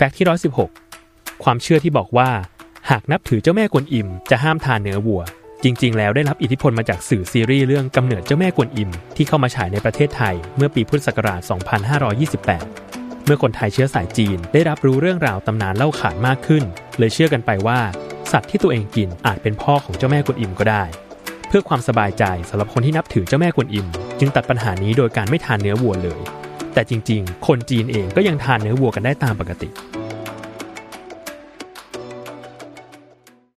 แฟกต์ที่ 116 ความเชื่อที่บอกว่า หากนับถือเจ้าแม่กวนอิม จะห้ามทานเนื้อวัว จริง ๆ แล้วได้รับอิทธิพลมาจากสื่อซีรีส์เรื่องกำเนิดเจ้าแม่กวนอิม ที่เข้ามาฉายในประเทศไทย เมื่อปีพุทธศักราช 2528 เมื่อคนไทยเชื้อสายจีนได้รับรู้เรื่องราวตำนานเล่าขานมากขึ้น เลยเชื่อกันไปว่า สัตว์ที่ตัวเองกินอาจเป็นพ่อของเจ้าแม่กวนอิมก็ได้ เพื่อความสบายใจสำหรับคนที่นับถือเจ้าแม่กวนอิม จึงตัดปัญหานี้โดยการไม่ทานเนื้อวัวเลย แต่จริง ๆ คนจีนเองก็ยังทานเนื้อวัวกันได้ตามปกติ